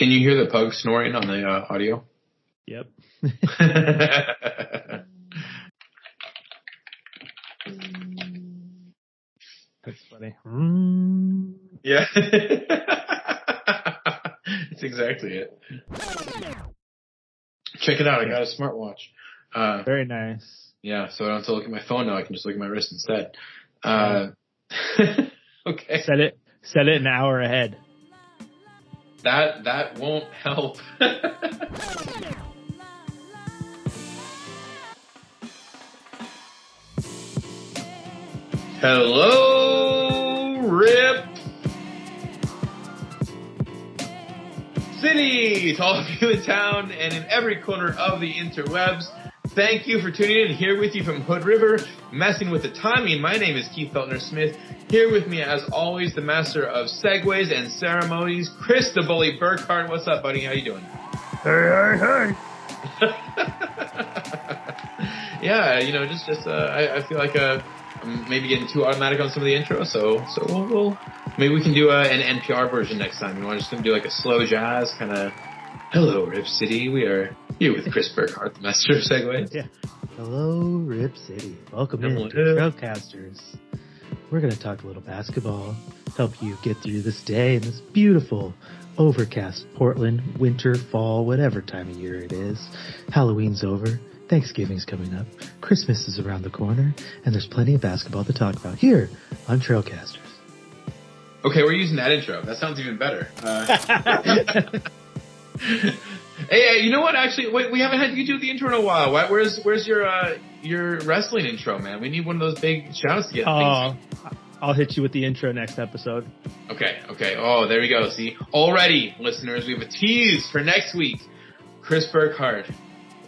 Can you hear the pug snoring on the uh, audio? Yep. That's funny. Mm. yeah. That's exactly it. Check it out. I got a smartwatch. Uh, Very nice. yeah, so I don't have to look at my phone now. I can just look at my wrist instead. Uh, okay. Set it set it an hour ahead. That that won't help. Hello, Rip City, to all of you in town and in every corner of the interwebs. Thank you for tuning in. Here with you from Hood River, messing with the timing. My name is Keith Feltner Smith. Here with me, as always, the master of segues and ceremonies, Chris the Bully Burkhardt. What's up, buddy? How you doing? Hey, hey, hey. yeah, you know, just just uh, I, I feel like uh, I'm maybe getting too automatic on some of the intros, so so we'll, we'll maybe we can do uh, an NPR version next time. You want to just gonna do like a slow jazz kind of. Hello, Rip City. We are here with Chris Burkhardt, the master of segues. Yeah. Hello, Rip City. Welcome Hello. in to Trailcasters. We're going to talk a little basketball, help you get through this day in this beautiful, overcast Portland, winter, fall, whatever time of year it is. Halloween's over. Thanksgiving's coming up. Christmas is around the corner, and there's plenty of basketball to talk about here on Trailcasters. Okay, we're using that intro. That sounds even better. Uh, hey, you know what? Actually, wait, we haven't had you do the intro in a while. Where's where's your uh, your wrestling intro, man? We need one of those big shouts to get. Oh, I'll hit you with the intro next episode. Okay, okay. Oh, there we go. See, already, listeners, we have a tease for next week. Chris Burkhardt.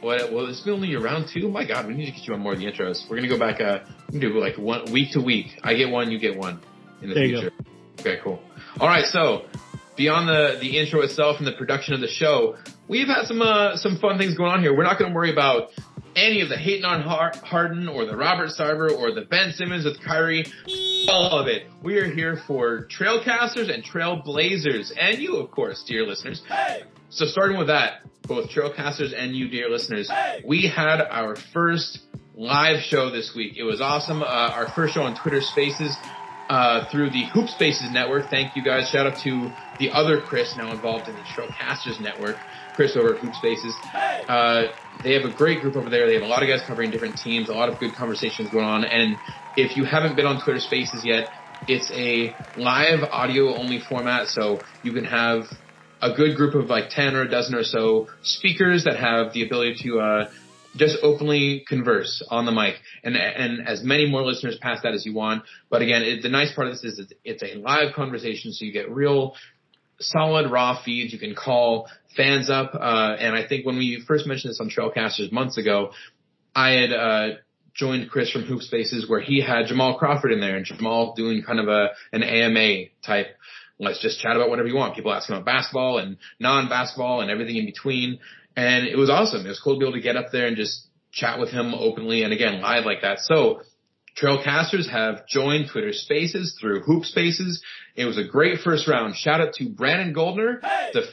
What? Well, this is only your round two. My God, we need to get you on more of the intros. We're gonna go back. Uh, do like one week to week. I get one, you get one in the There future. Okay, cool. All right, so beyond the the intro itself and the production of the show, we've had some uh, some fun things going on here. We're not going to worry about any of the hating on Har- Harden or the Robert Sarver or the Ben Simmons with Kyrie. All of it. We are here for Trailcasters and Trailblazers, and you, of course, dear listeners. So starting with that, both Trailcasters and you, dear listeners, we had our first live show this week. It was awesome. Uh, our first show on Twitter Spaces uh, through the Hoop Spaces network. Thank you guys. Shout out to the other Chris now involved in the Trailcasters network, Chris over at Hoop Spaces. Uh, they have a great group over there. They have a lot of guys covering different teams, a lot of good conversations going on. And if you haven't been on Twitter Spaces yet, it's a live audio only format, so you can have a good group of like 10 or a dozen or so speakers that have the ability to, uh, just openly converse on the mic and, and as many more listeners past that as you want. But again, it, the nice part of this is it's, a live conversation, so you get real solid raw feeds. You can call fans up. Uh, and I think when we first mentioned this on Trailcasters months ago, I had, uh, joined Chris from Hoop Spaces where he had Jamal Crawford in there and Jamal doing kind of a, an AMA type. Let's just chat about whatever you want. People asking about basketball and non-basketball and everything in between. And it was awesome. It was cool to be able to get up there and just chat with him openly and again live like that. So Trailcasters have joined Twitter Spaces through Hoop Spaces. It was a great first round. Shout out to Brandon Goldner, the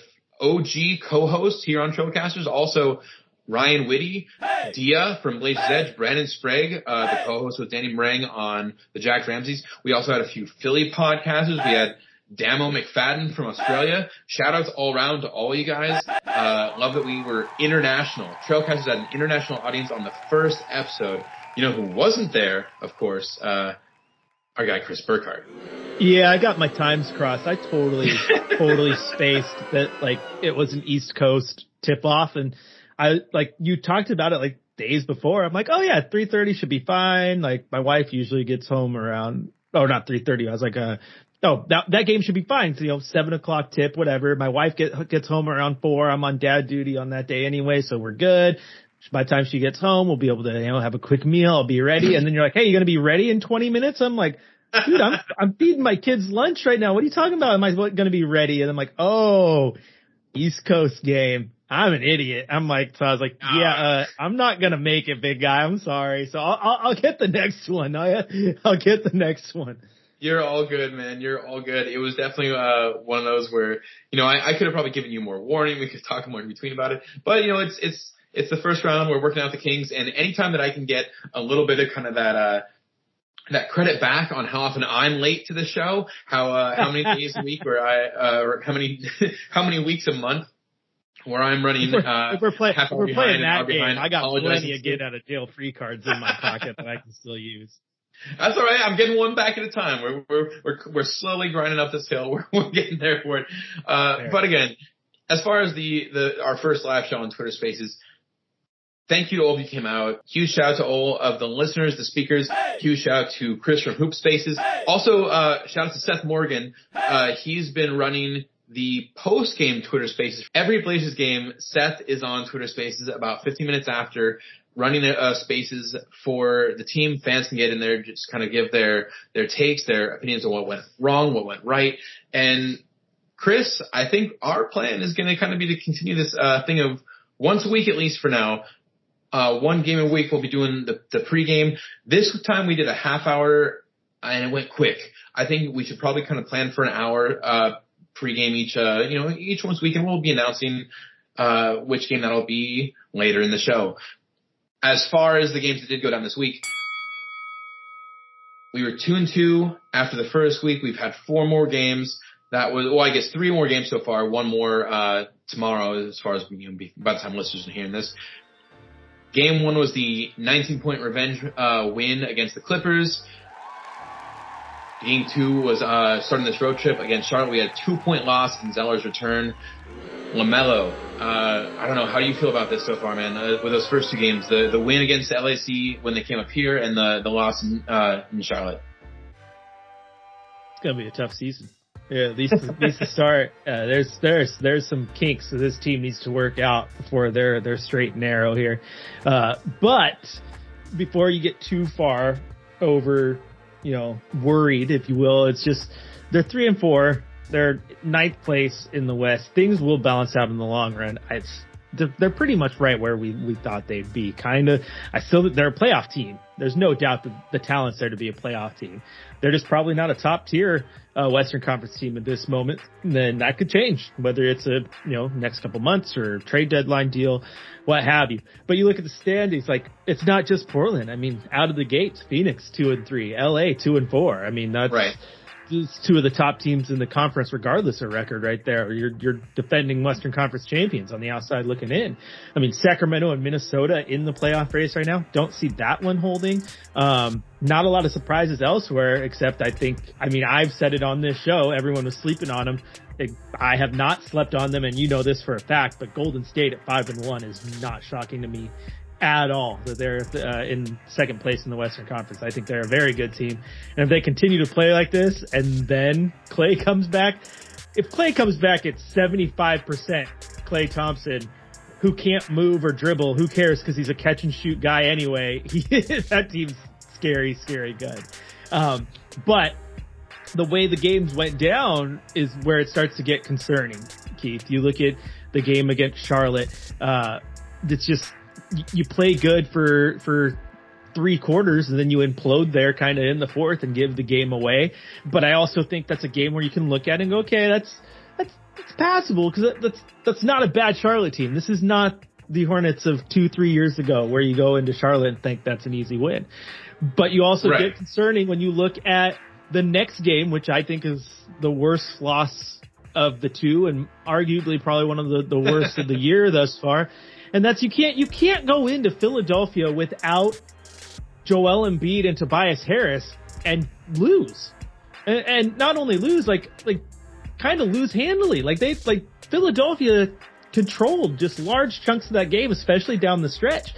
OG co-host here on Trailcasters. Also, Ryan Whitty, Dia from Blazers Edge, Brandon Sprague, uh, the co-host with Danny Marang on the Jacked Ramsays. We also had a few Philly podcasters. We had Damo McFadden from Australia. Shout outs all around to all you guys. Uh, love that we were international. Trailcasters had an international audience on the first episode. You know who wasn't there, of course, uh, our guy Chris Burkhardt. Yeah, I got my times crossed. I totally, totally spaced that like it was an East Coast tip off and I like you talked about it like days before. I'm like, oh yeah, 3:30 should be fine. Like my wife usually gets home around, oh not 3:30. I was like, uh, oh that that game should be fine. So, you know, seven o'clock tip, whatever. My wife get gets home around four. I'm on dad duty on that day anyway, so we're good. By the time she gets home, we'll be able to you know have a quick meal. I'll be ready, and then you're like, hey, you're gonna be ready in 20 minutes? I'm like. Dude, I'm I'm feeding my kids lunch right now. What are you talking about? Am I going to be ready? And I'm like, oh, East Coast game. I'm an idiot. I'm like, so I was like, yeah, uh, I'm not gonna make it, big guy. I'm sorry. So I'll, I'll, I'll get the next one. I, I'll get the next one. You're all good, man. You're all good. It was definitely uh one of those where you know I, I could have probably given you more warning. We could talk more in between about it, but you know it's it's it's the first round. We're working out the Kings, and anytime that I can get a little bit of kind of that uh that credit back on how often I'm late to the show, how uh, how many days a week, or I uh, or how many how many weeks a month where I'm running. If we're, uh, if we're, play, half if we're playing that game, behind, I got plenty of get out of jail free cards in my pocket that I can still use. That's all right. I'm getting one back at a time. We're we're we're, we're slowly grinding up this hill. We're, we're getting there for it. Uh, but again, as far as the the our first live show on Twitter Spaces, thank you to all of you who came out. Huge shout out to all of the listeners, the speakers. Huge shout out to Chris from Hoop Spaces. Also, uh, shout out to Seth Morgan. Uh, he's been running the post game Twitter Spaces. Every Blazers game, Seth is on Twitter Spaces about 15 minutes after running uh, spaces for the team. Fans can get in there, just kind of give their their takes, their opinions on what went wrong, what went right. And Chris, I think our plan is going to kind of be to continue this uh, thing of once a week at least for now. Uh, one game a week we'll be doing the, the pregame. This time we did a half hour and it went quick. I think we should probably kind of plan for an hour uh, pregame each. Uh, you know, each once a week, and we'll be announcing uh, which game that'll be later in the show as far as the games that did go down this week, we were two and two after the first week. We've had four more games. That was, well, I guess three more games so far. One more uh, tomorrow, as far as you know, by the time listeners are hearing this. Game one was the 19 point revenge uh, win against the Clippers. Game two was uh, starting this road trip against Charlotte. We had a two point loss in Zeller's return. LaMelo, uh, I don't know. How do you feel about this so far, man? Uh, with those first two games, the the win against LAC when they came up here, and the the loss in, uh, in Charlotte. It's gonna be a tough season. Yeah, at least at least to start. Uh, there's there's there's some kinks that this team needs to work out before they're they're straight and narrow here. Uh, but before you get too far over, you know, worried, if you will, it's just they're three and four they're ninth place in the West. Things will balance out in the long run. It's they're pretty much right where we, we thought they'd be. Kind of, I still they're a playoff team. There's no doubt that the talent's there to be a playoff team. They're just probably not a top tier uh, Western Conference team at this moment. And then that could change, whether it's a you know next couple months or trade deadline deal, what have you. But you look at the standings, like it's not just Portland. I mean, out of the gates, Phoenix two and three, LA two and four. I mean, that's right two of the top teams in the conference, regardless of record, right there. You're you're defending Western Conference champions on the outside looking in. I mean, Sacramento and Minnesota in the playoff race right now. Don't see that one holding. Um, not a lot of surprises elsewhere, except I think, I mean, I've said it on this show. Everyone was sleeping on them. I have not slept on them, and you know this for a fact. But Golden State at five and one is not shocking to me at all that they're uh, in second place in the Western Conference. I think they're a very good team. And if they continue to play like this and then Klay comes back, if Klay comes back at 75% Klay Thompson, who can't move or dribble, who cares because he's a catch and shoot guy anyway. That team's scary, scary good. Um, but the way the games went down is where it starts to get concerning, Keith. You look at the game against Charlotte, uh, it's just you play good for for three quarters and then you implode there kind of in the fourth and give the game away. But I also think that's a game where you can look at and go, okay, that's that's that's passable because that's that's not a bad Charlotte team. This is not the Hornets of two three years ago where you go into Charlotte and think that's an easy win. But you also right. get concerning when you look at the next game, which I think is the worst loss of the two and arguably probably one of the, the worst of the year thus far and that's you can't you can't go into Philadelphia without Joel Embiid and Tobias Harris and lose, and, and not only lose like like kind of lose handily. Like they like Philadelphia controlled just large chunks of that game, especially down the stretch.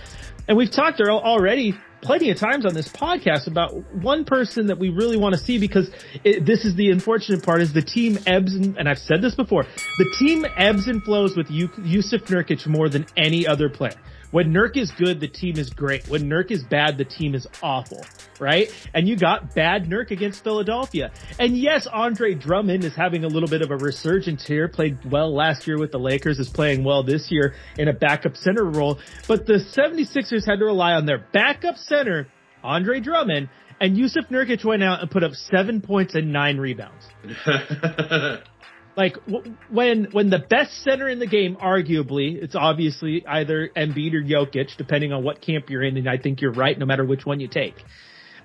And we've talked already plenty of times on this podcast about one person that we really want to see because it, this is the unfortunate part is the team ebbs and, and I've said this before, the team ebbs and flows with Jusuf Nurkic more than any other player. When Nurk is good, the team is great. When Nurk is bad, the team is awful, right? And you got bad Nurk against Philadelphia. And yes, Andre Drummond is having a little bit of a resurgence here, played well last year with the Lakers, is playing well this year in a backup center role, but the 76ers had to rely on their backup center, Andre Drummond, and Jusuf Nurkic went out and put up seven points and nine rebounds. like w- when when the best center in the game, arguably, it's obviously either Embiid or Jokic, depending on what camp you're in, and I think you're right, no matter which one you take.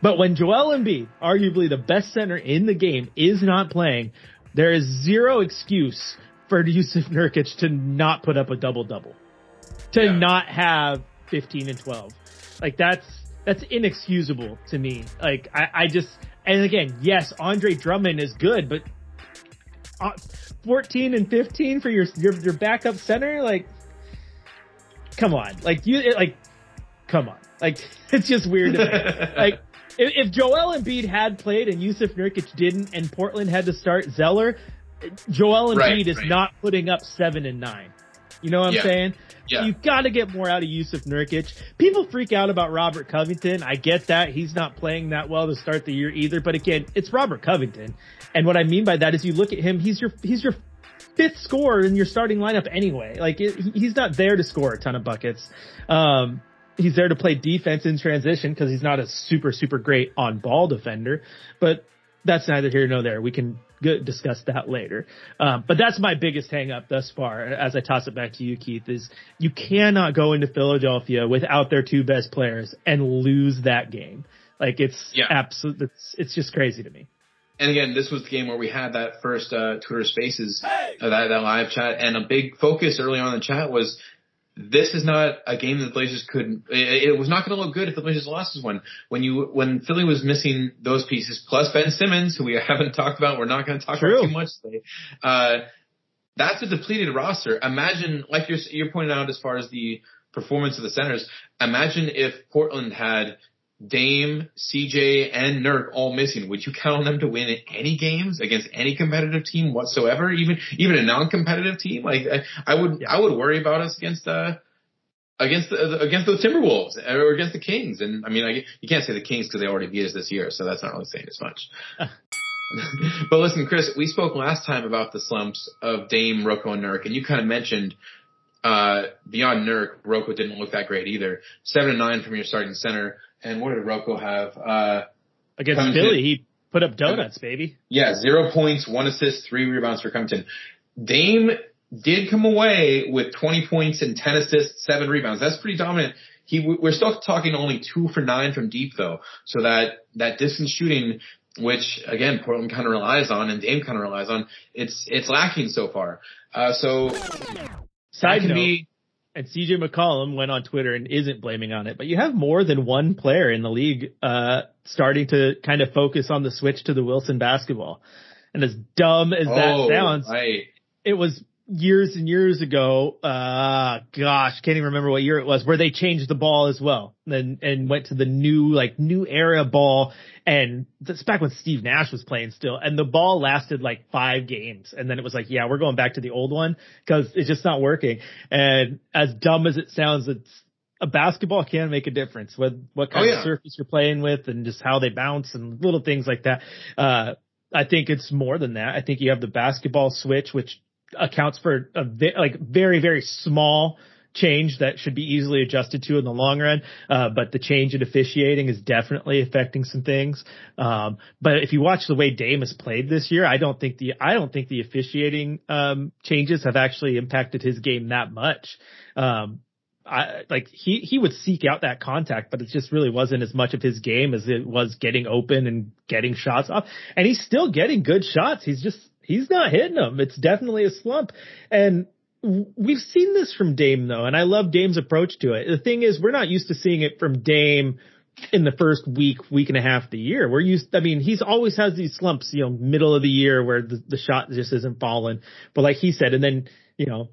But when Joel Embiid, arguably the best center in the game, is not playing, there is zero excuse for Jusuf Nurkic to not put up a double double, to yeah. not have 15 and 12. Like that's that's inexcusable to me. Like I, I just and again, yes, Andre Drummond is good, but Uh, 14 and 15 for your your your backup center, like come on, like you like come on, like it's just weird to me. like if, if Joel Embiid had played and Jusuf Nurkic didn't, and Portland had to start Zeller, Joel Embiid right, is right. not putting up seven and nine. You know what I'm saying? Yeah. You've got to get more out of Jusuf Nurkic. People freak out about Robert Covington. I get that. He's not playing that well to start the year either. But again, it's Robert Covington. And what I mean by that is you look at him, he's your, he's your fifth scorer in your starting lineup anyway. Like it, he's not there to score a ton of buckets. Um, he's there to play defense in transition because he's not a super, super great on ball defender, but that's neither here nor there. We can discuss that later. Um, but that's my biggest hangup thus far. As I toss it back to you, Keith, is you cannot go into Philadelphia without their two best players and lose that game. Like it's yeah. absolute. It's, it's just crazy to me. And again, this was the game where we had that first uh, Twitter Spaces, hey! uh, that, that live chat, and a big focus early on in the chat was this is not a game that the Blazers could. It, it was not going to look good if the Blazers lost this one. When you when Philly was missing those pieces, plus Ben Simmons, who we haven't talked about, we're not going to talk True. about too much today. Uh, that's a depleted roster. Imagine, like you're you're pointing out, as far as the performance of the centers. Imagine if Portland had Dame, CJ, and Nurk all missing, would you count on them to win any games against any competitive team whatsoever? Even even a non-competitive team? Like I, I would. I would worry about us against uh against the against the Timberwolves or against the Kings. And I mean, I, you can't say the Kings because they already beat us this year, so that's not really saying as much. but listen, Chris, we spoke last time about the slumps of Dame, Rocco, and Nurk, and you kind of mentioned uh, beyond Nurk, Rocco didn't look that great either. Seven and nine from your starting center. And what did Rocco have? Uh, Against Philly, he put up donuts, baby. Yeah, zero points, one assist, three rebounds for Covington. Dame did come away with 20 points and 10 assists, seven rebounds. That's pretty dominant. He, we're still talking only two for nine from deep though. So that, that distance shooting, which again, Portland kind of relies on and Dame kind of relies on, it's, it's lacking so far. Uh, so side note, be, and CJ McCollum went on Twitter and isn't blaming on it, but you have more than one player in the league uh, starting to kind of focus on the switch to the Wilson basketball. And as dumb as that oh, sounds, right. it was years and years ago, uh, gosh, can't even remember what year it was, where they changed the ball as well and, and went to the new, like new era ball. And that's back when Steve Nash was playing still. And the ball lasted like five games. And then it was like, yeah, we're going back to the old one because it's just not working. And as dumb as it sounds, it's, a basketball can make a difference with what kind oh, yeah. of surface you're playing with and just how they bounce and little things like that. Uh, I think it's more than that. I think you have the basketball switch, which accounts for a like very very small change that should be easily adjusted to in the long run. Uh, but the change in officiating is definitely affecting some things. Um, but if you watch the way Dame has played this year, I don't think the I don't think the officiating um, changes have actually impacted his game that much. Um, I, like he he would seek out that contact, but it just really wasn't as much of his game as it was getting open and getting shots off. And he's still getting good shots. He's just he's not hitting them. It's definitely a slump. And we've seen this from Dame though, and I love Dame's approach to it. The thing is, we're not used to seeing it from Dame in the first week, week and a half of the year. We're used, I mean, he's always has these slumps, you know, middle of the year where the, the shot just isn't falling. But like he said, and then, you know,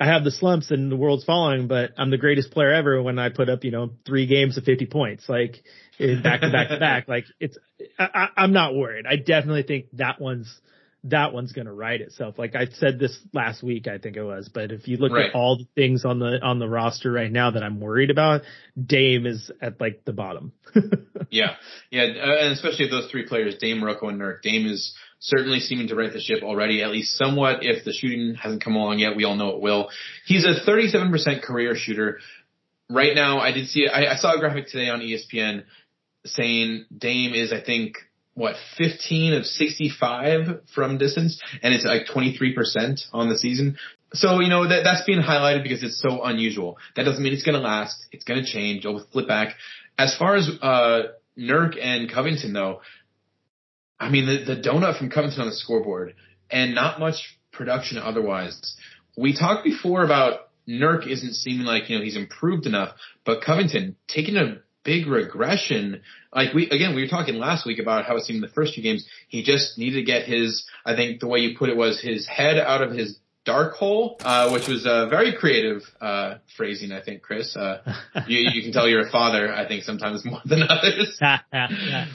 I have the slumps and the world's falling, but I'm the greatest player ever when I put up, you know, three games of 50 points, like back to back to back. Like it's, I, I'm not worried. I definitely think that one's that one's going to write itself. Like I said this last week, I think it was, but if you look Right. at all the things on the, on the roster right now that I'm worried about, Dame is at like the bottom. Yeah, yeah, uh, and especially those three players, Dame, Rocco, and Nurk. Dame is certainly seeming to right the ship already, at least somewhat. If the shooting hasn't come along yet, we all know it will. He's a 37% career shooter. Right now, I did see, I, I saw a graphic today on ESPN saying Dame is, I think, what, 15 of 65 from distance, and it's like 23% on the season. So, you know, that, that's being highlighted because it's so unusual. That doesn't mean it's going to last. It's going to change. It'll flip back. As far as, uh, Nurk and Covington though, I mean, the, the donut from Covington on the scoreboard and not much production otherwise. We talked before about Nurk isn't seeming like, you know, he's improved enough, but Covington taking a big regression. Like we, again, we were talking last week about how it seemed in the first few games, he just needed to get his, I think the way you put it was his head out of his dark hole, uh, which was a very creative, uh, phrasing, I think, Chris. Uh, you, you can tell you're a father, I think sometimes more than others.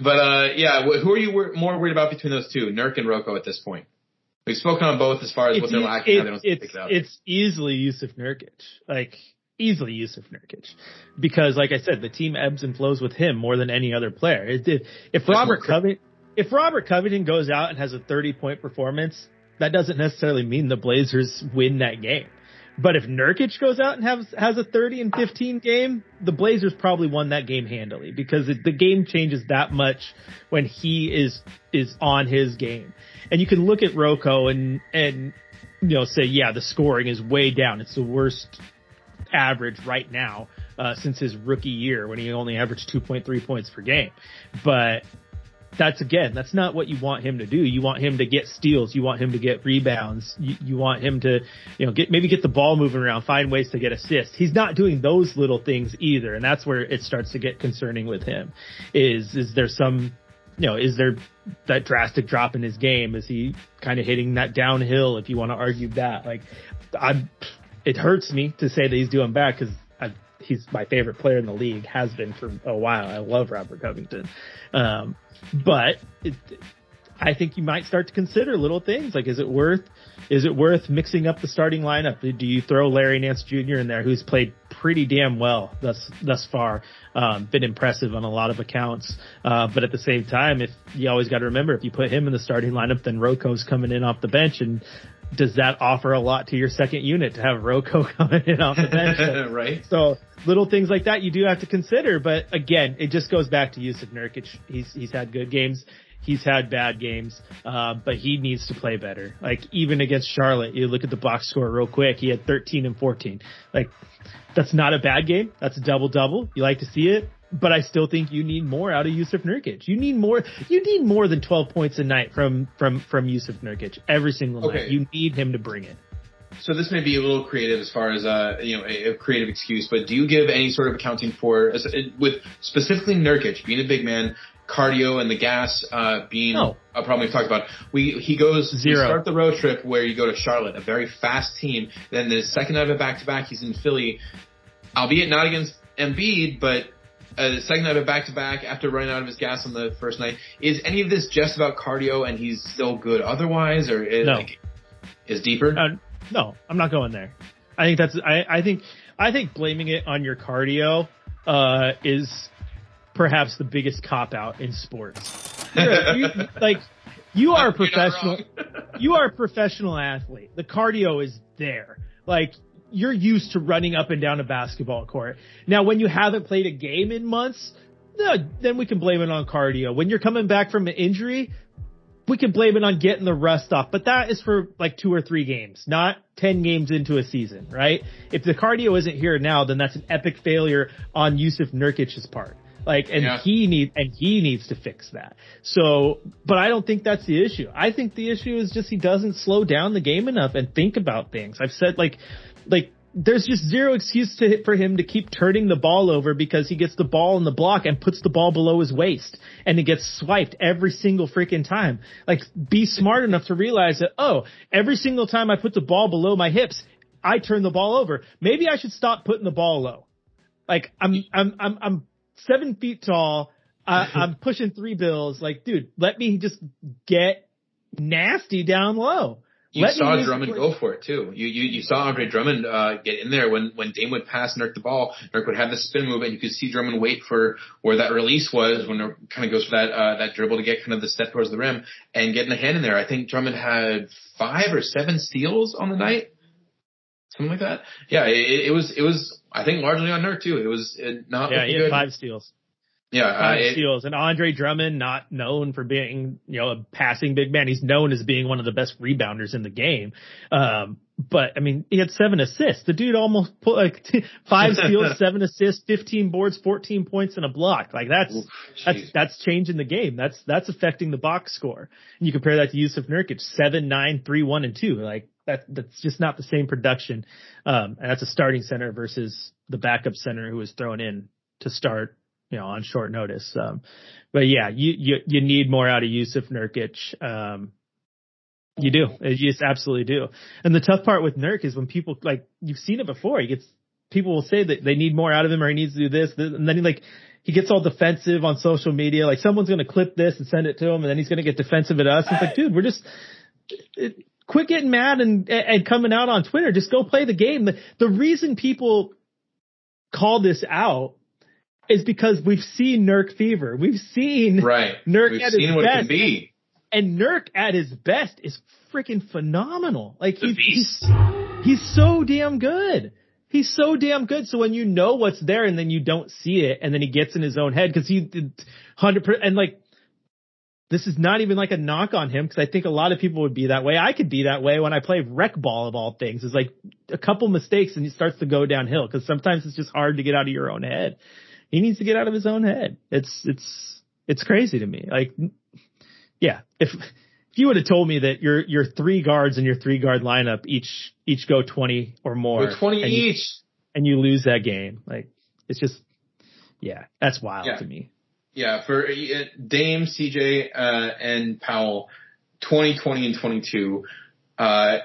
But uh, yeah, who are you wor- more worried about between those two, Nurk and Rocco at this point? We've spoken on both as far as what they're lacking. how they don't it's, pick it up. it's easily Jusuf Nurkic. Like, easily Jusuf Nurkic. Because, like I said, the team ebbs and flows with him more than any other player. It, if Robert Covington, if Robert Covington goes out and has a 30 point performance, that doesn't necessarily mean the Blazers win that game. But if Nurkic goes out and has has a 30 and 15 game, the Blazers probably won that game handily because it, the game changes that much when he is is on his game. And you can look at Rocco and and you know say yeah the scoring is way down. It's the worst average right now uh, since his rookie year when he only averaged 2.3 points per game. But that's again, that's not what you want him to do. You want him to get steals. You want him to get rebounds. You, you want him to, you know, get maybe get the ball moving around, find ways to get assists. He's not doing those little things either, and that's where it starts to get concerning with him. Is is there some, you know, is there that drastic drop in his game? Is he kind of hitting that downhill? If you want to argue that, like, I'm, it hurts me to say that he's doing bad because he's my favorite player in the league, has been for a while. I love Robert Covington. Um, but it, I think you might start to consider little things like, is it worth, is it worth mixing up the starting lineup? Do you throw Larry Nance Jr. in there, who's played pretty damn well thus, thus far, um, been impressive on a lot of accounts. Uh, but at the same time, if you always got to remember, if you put him in the starting lineup, then Rocco's coming in off the bench and does that offer a lot to your second unit to have Rocco coming in off the bench? right? So little things like that you do have to consider. But again, it just goes back to Jusuf Nurkic. He's he's had good games. He's had bad games, uh, but he needs to play better. Like even against Charlotte, you look at the box score real quick. He had 13 and 14. Like that's not a bad game. That's a double double. You like to see it, but I still think you need more out of Jusuf Nurkic. You need more. You need more than 12 points a night from from from Jusuf Nurkic every single Okay. night. You need him to bring it. So this may be a little creative as far as uh you know a, a creative excuse, but do you give any sort of accounting for with specifically Nurkic being a big man, cardio and the gas uh being No. a problem we've talked about? We he goes Zero. start the road trip where you go to Charlotte, a very fast team. Then the second night of a back to back, he's in Philly, albeit not against Embiid, but. The second night of back to back after running out of his gas on the first night, is any of this just about cardio and he's still good otherwise, or is, No. like, is deeper? Uh, no, I'm not going there. I think that's I, I think I think blaming it on your cardio uh, is perhaps the biggest cop out in sports. A- you- like you are a professional. you are a professional athlete. The cardio is there. Like you're used to running up and down a basketball court. Now, when you haven't played a game in months, no, then we can blame it on cardio. When you're coming back from an injury, we can blame it on getting the rust off, but that is for like two or three games, not 10 games into a season, right? If the cardio isn't here now, then that's an epic failure on Jusuf Nurkic's part. Like, and Yeah. he need, and he needs to fix that. So, but I don't think that's the issue. I think the issue is just he doesn't slow down the game enough and think about things. I've said like, like, there's just zero excuse to, for him to keep turning the ball over because he gets the ball in the block and puts the ball below his waist and it gets swiped every single freaking time. Like be smart enough to realize that, oh, every single time I put the ball below my hips, I turn the ball over. Maybe I should stop putting the ball low. Like I'm, I'm, I'm, I'm seven feet tall. I, I'm pushing three bills. Like, dude, let me just get nasty down low. You Let saw Drummond go for it too. You you, you saw Andre Drummond uh, get in there when when Dame would pass Nurk the ball. Nurk would have the spin move, and you could see Drummond wait for where that release was when it kind of goes for that uh, that dribble to get kind of the step towards the rim and getting a hand in there. I think Drummond had five or seven steals on the night, something like that. Yeah, it, it was it was I think largely on Nurk too. It was it not yeah he had good. five steals. Yeah, uh, steals. And Andre Drummond, not known for being, you know, a passing big man. He's known as being one of the best rebounders in the game. Um, but I mean, he had seven assists. The dude almost put like five steals, seven assists, 15 boards, 14 points and a block. Like that's, Oof, that's, that's changing the game. That's, that's affecting the box score. And you compare that to Jusuf Nurkic, seven, nine, three, one, and two. Like that, that's just not the same production. Um, and that's a starting center versus the backup center who was thrown in to start you know, on short notice. Um, but yeah, you, you, you need more out of Jusuf Nurkic. Um, you do. You just absolutely do. And the tough part with Nurk is when people like, you've seen it before. He gets, people will say that they need more out of him or he needs to do this. And then he like, he gets all defensive on social media. Like someone's going to clip this and send it to him and then he's going to get defensive at us. It's like, dude, we're just, it, quit getting mad and, and coming out on Twitter. Just go play the game. The, the reason people call this out is because we've seen Nurk fever. We've seen right. Nurk we've at seen his what best. it can be. And Nurk at his best is freaking phenomenal. Like he's, he's he's so damn good. He's so damn good. So when you know what's there and then you don't see it and then he gets in his own head because he did hundred percent and like this is not even like a knock on him because I think a lot of people would be that way. I could be that way when I play rec ball of all things. It's like a couple mistakes and he starts to go downhill because sometimes it's just hard to get out of your own head he needs to get out of his own head. It's it's it's crazy to me. Like, yeah, if if you would have told me that your your three guards and your three guard lineup each each go twenty or more, twenty and each, you, and you lose that game, like it's just yeah, that's wild yeah. to me. Yeah, for uh, Dame, CJ, uh, and Powell, 20, 20, and 22. Uh,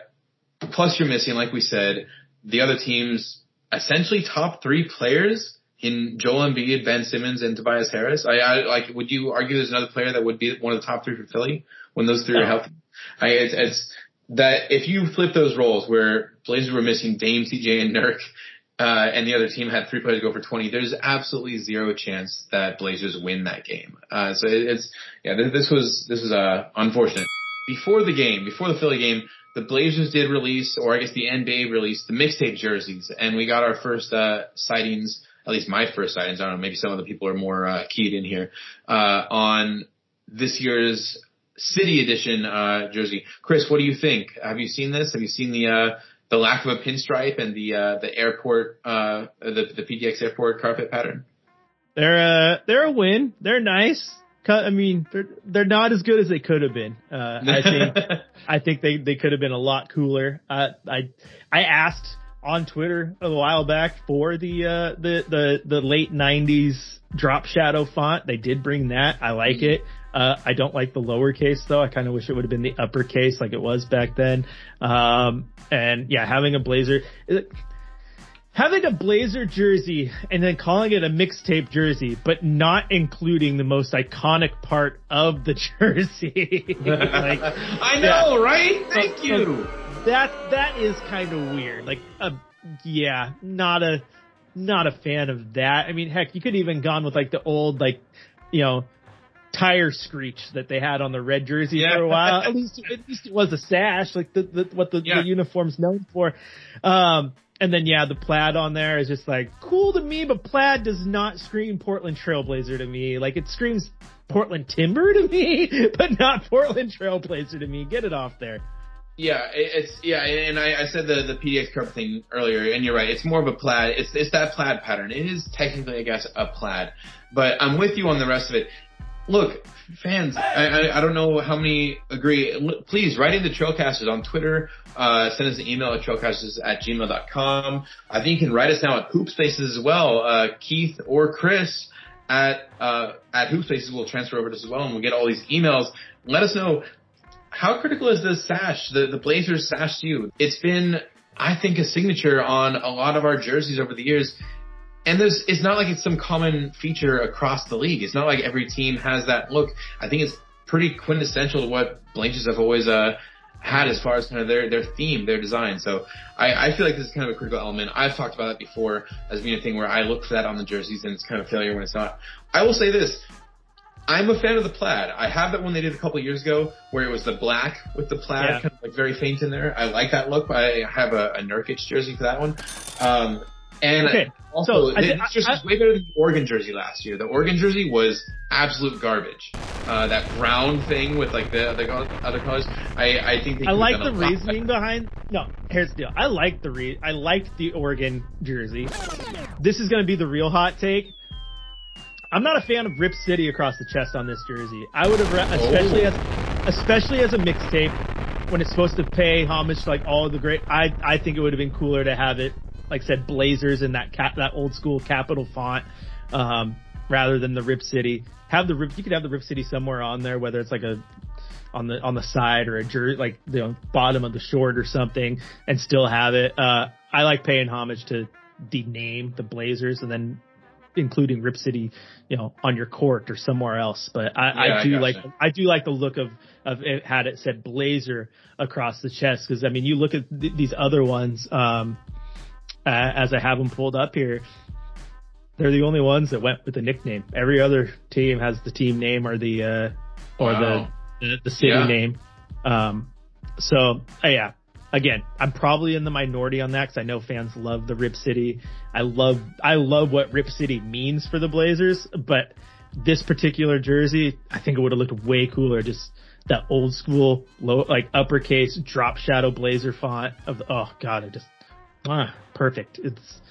plus you're missing, like we said, the other team's essentially top three players in Joel Embiid, Ben Simmons, and Tobias Harris? I, I like. Would you argue there's another player that would be one of the top three for Philly when those three are healthy? I, it's, it's that if you flip those roles where Blazers were missing Dame, CJ, and Nurk, uh, and the other team had three players go for 20, there's absolutely zero chance that Blazers win that game. Uh, so it, it's, yeah, this was, this was, uh, unfortunate. Before the game, before the Philly game, the Blazers did release, or I guess the NBA released the mixtape jerseys, and we got our first, uh, sightings at least my first sightings. I don't know, maybe some of the people are more uh, keyed in here uh, on this year's City Edition uh, jersey. Chris, what do you think? Have you seen this? Have you seen the uh, the lack of a pinstripe and the uh, the airport uh, the the PDX airport carpet pattern? They're uh they're a win. They're nice. I mean, they're they're not as good as they could have been. Uh, I think I think they they could have been a lot cooler. Uh, I I asked on Twitter a while back for the uh, the the the late '90s drop shadow font. They did bring that. I like mm-hmm. it. Uh, I don't like the lowercase though. I kind of wish it would have been the uppercase like it was back then. Um, and yeah, having a blazer, having a blazer jersey and then calling it a mixtape jersey, but not including the most iconic part of the jersey. like, I know, yeah. right? Thank so, you. So, that that is kind of weird. Like, uh, yeah, not a not a fan of that. I mean, heck, you could even gone with like the old like, you know, tire screech that they had on the red jersey yeah. for a while. At least at least it was a sash, like the, the what the, yeah. the uniform's known for. Um, and then yeah, the plaid on there is just like cool to me, but plaid does not scream Portland Trailblazer to me. Like it screams Portland Timber to me, but not Portland Trailblazer to me. Get it off there. Yeah, it's yeah, and I, I said the the PDX carpet thing earlier, and you're right. It's more of a plaid. It's it's that plaid pattern. It is technically, I guess, a plaid, but I'm with you on the rest of it. Look, fans, I, I, I don't know how many agree. Please write in the Trailcasters on Twitter. Uh, send us an email at trailcasters at gmail.com. I think you can write us now at Hoop Spaces as well. Uh, Keith or Chris at uh, at Hoop Spaces will transfer over to us as well, and we'll get all these emails. Let us know how critical is this sash, the, the Blazers sash to you? It's been, I think, a signature on a lot of our jerseys over the years. And there's, it's not like it's some common feature across the league. It's not like every team has that look. I think it's pretty quintessential to what Blazers have always uh, had as far as kind of their their theme, their design. So I, I feel like this is kind of a critical element. I've talked about that before as being a thing where I look for that on the jerseys and it's kind of a failure when it's not. I will say this. I'm a fan of the plaid. I have that one they did a couple years ago where it was the black with the plaid Yeah. kind of like very faint in there. I like that look. I have a, a Nurkic jersey for that one. Um, and Okay, also, so I this jersey was way better than the Oregon jersey last year. The Oregon jersey was absolute garbage. Uh, that brown thing with like the other, other colors. I, I think I like the reasoning behind. No, here's the deal. I like the re. I liked the Oregon jersey. This is going to be the real hot take. I'm not a fan of Rip City across the chest on this jersey. I would have, re- especially Oh. as, especially as a mixtape, when it's supposed to pay homage to like all the great. I I think it would have been cooler to have it, like said, Blazers in that cap, that old school capital font, um, rather than the Rip City. Have the Rip. You could have the Rip City somewhere on there, whether it's like a on the on the side or a jersey like the you know, bottom of the short or something and still have it. Uh, I like paying homage to the name, the Blazers, and then including Rip City, you know, on your court or somewhere else. But I, Yeah, I I do gotcha. like I do like the look of of it had it said Blazer across the chest because I mean you look at th- these other ones um, uh, as I have them pulled up here. They're the only ones that went with the nickname. Every other team has the team name or the uh, or Wow. the, the the city Yeah. name. Um, so uh, yeah, again, I'm probably in the minority on that because I know fans love the Rip City. I love I love what Rip City means for the Blazers, but this particular jersey, I think it would have looked way cooler. Just that old school low like uppercase drop shadow Blazer font of the, oh god, it just ah, perfect. It's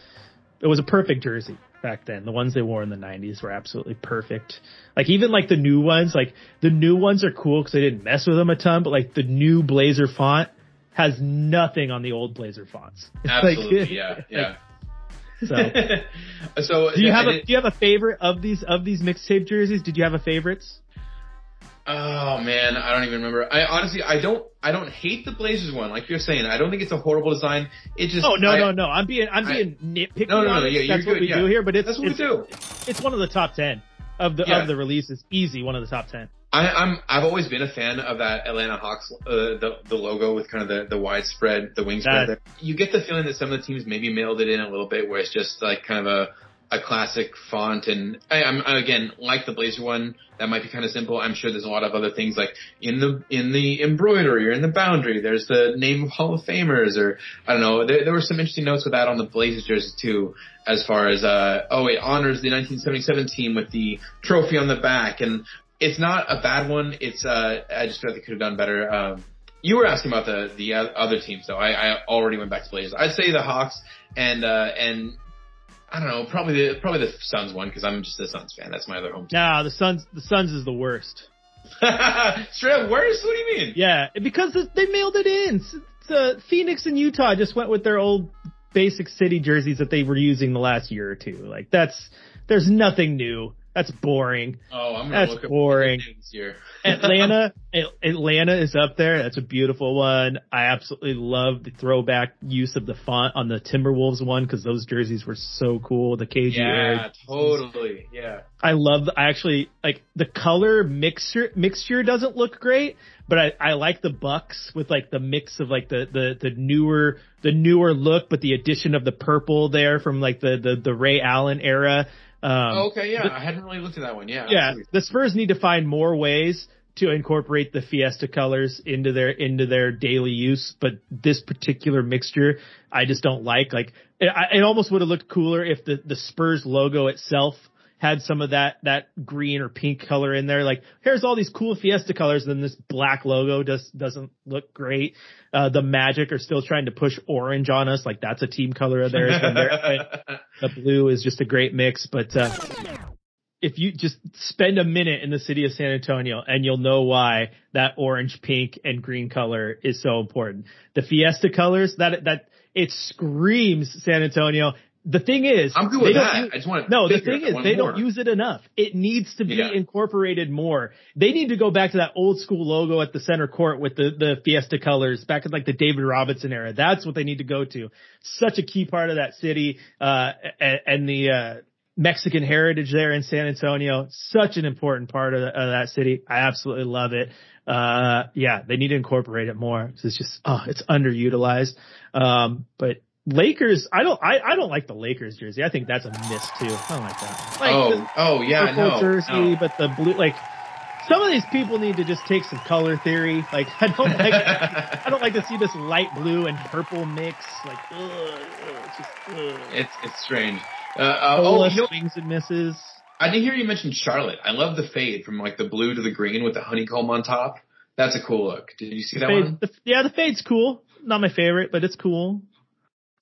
it was a perfect jersey back then. The ones they wore in the 90s were absolutely perfect. Like even like the new ones, like the new ones are cool because they didn't mess with them a ton, but like the new Blazer font has nothing on the old Blazer fonts. Like- Absolutely, yeah, yeah. So, so do you I have a did- do you have a favorite of these of these mixtape jerseys? Did you have a favorites? Oh man, I don't even remember. I honestly, I don't, I don't hate the Blazers one. Like you're saying, I don't think it's a horrible design. It just, Oh no I- no no! I'm being I'm I- being nitpicky No, no, no, on yeah, you're That's what good, we yeah. do here, but it's That's what it's, we do. it's one of the top ten of the Yeah. of the releases. Easy, one of the top ten. I, I'm, I've always been a fan of that Atlanta Hawks, uh, the the logo with kind of the the widespread, the wing spread. That- there. You get the feeling that some of the teams maybe mailed it in a little bit, where it's just like kind of a a classic font. And I, I'm again like the Blazer one, that might be kind of simple. I'm sure there's a lot of other things like in the in the embroidery or in the boundary. There's the name of Hall of Famers, or I don't know. There, there were some interesting notes with that on the Blazers jersey too, as far as uh oh it honors the 1977 team with the trophy on the back and. It's not a bad one. It's uh, I just feel like they could have done better. Um, you were asking about the the other teams, though. I, I already went back to Blazers. I'd say the Hawks and uh, and I don't know, probably the probably the Suns one because I'm just a Suns fan. That's my other home team. Nah, the Suns the Suns is the worst. Straight up worse? What do you mean? Yeah, because they mailed it in. Uh, Phoenix and Utah just went with their old basic city jerseys that they were using the last year or two. Like that's there's nothing new. That's boring. Oh, I'm gonna That's look up boring. the names here. Atlanta, Atlanta is up there. That's a beautiful one. I absolutely love the throwback use of the font on the Timberwolves one because those jerseys were so cool. The KG yeah, totally. Yeah. I love. The, I actually like the color mixture. Mixture doesn't look great, but I, I like the Bucks with like the mix of like the the the newer the newer look, but the addition of the purple there from like the the the Ray Allen era. Um, Oh, okay, yeah. I hadn't really looked at that one. Yeah. yeah, absolutely. the Spurs need to find more ways to incorporate the Fiesta colors into their into their daily use. But this particular mixture, I just don't like. Like it, I- it almost would have looked cooler if the the Spurs logo itself had some of that that green or pink color in there. Like here's all these cool Fiesta colors, and then this black logo just doesn't look great. Uh, the Magic are still trying to push orange on us, like that's a team color of theirs. the blue is just a great mix, but uh, if you just spend a minute in the city of San Antonio and you'll know why that orange, pink, and green color is so important. The Fiesta colors that that it screams San Antonio. The thing is, I'm good with that. use- I just want no, the thing is, they don't use it enough. It needs to be Yeah. incorporated more. They need to go back to that old school logo at the center court with the, the Fiesta colors back in like the David Robinson era. That's what they need to go to. Such a key part of that city, uh, and, and the, uh, Mexican heritage there in San Antonio. Such an important part of, the, of that city. I absolutely love it. Uh, yeah, they need to incorporate it more. It's just, oh, it's underutilized. Um, but Lakers, I don't, I, I don't like the Lakers jersey. I think that's a miss too. I don't like that. Like oh, the oh yeah, purple no, jersey, no. but the blue, like some of these people need to just take some color theory. Like I don't like, I don't like to see this light blue and purple mix. Like, ugh, it's just, ugh. It's it's strange. Uh, uh, oh, you know, swings and misses. I didn't hear you mention Charlotte. I love the fade from like the blue to the green with the honeycomb on top. That's a cool look. Did you see that Fade- one? the- yeah, the fade's cool. Not my favorite, but it's cool.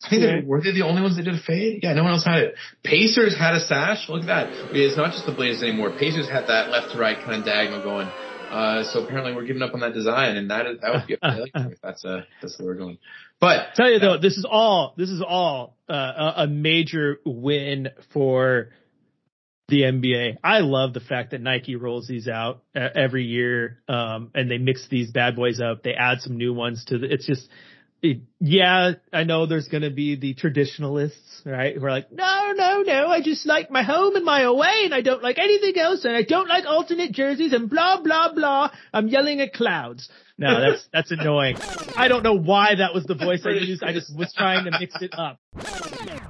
I think they cool. were they the only ones that did a fade? Yeah, no one else had it. Pacers had a sash. Look at that. It's not just the Blazers anymore. Pacers had that left to right kind of diagonal going. Uh, so apparently we're giving up on that design, and that is that would be a that's uh that's where we're going. But Tell you though, this is all this is all uh, a, a major win for the NBA. I love the fact that Nike rolls these out uh, every year, um, and they mix these bad boys up. They add some new ones to the. It's just, it, yeah, I know there's going to be the traditionalists, right? Who are like, no, no, no, I just like my home and my away, and I don't like anything else, and I don't like alternate jerseys, and blah blah blah. I'm yelling at clouds. No, that's that's annoying. I don't know why that was the voice I used. I just was trying to mix it up.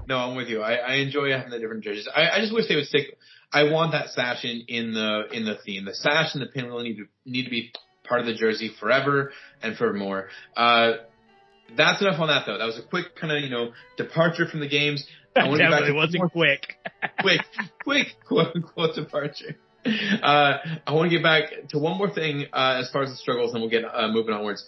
No, I'm with you. I, I enjoy having the different jerseys. I, I just wish they would stick. I want that sash in, in the in the theme. The sash and the pin really need to need to be part of the jersey forever and forevermore. Uh, that's enough on that though. That was a quick kind of you know departure from the games. I want to get back definitely to wasn't more quick. quick, quick quote unquote departure. Uh, I want to get back to one more thing uh, as far as the struggles, and we'll get uh, moving onwards.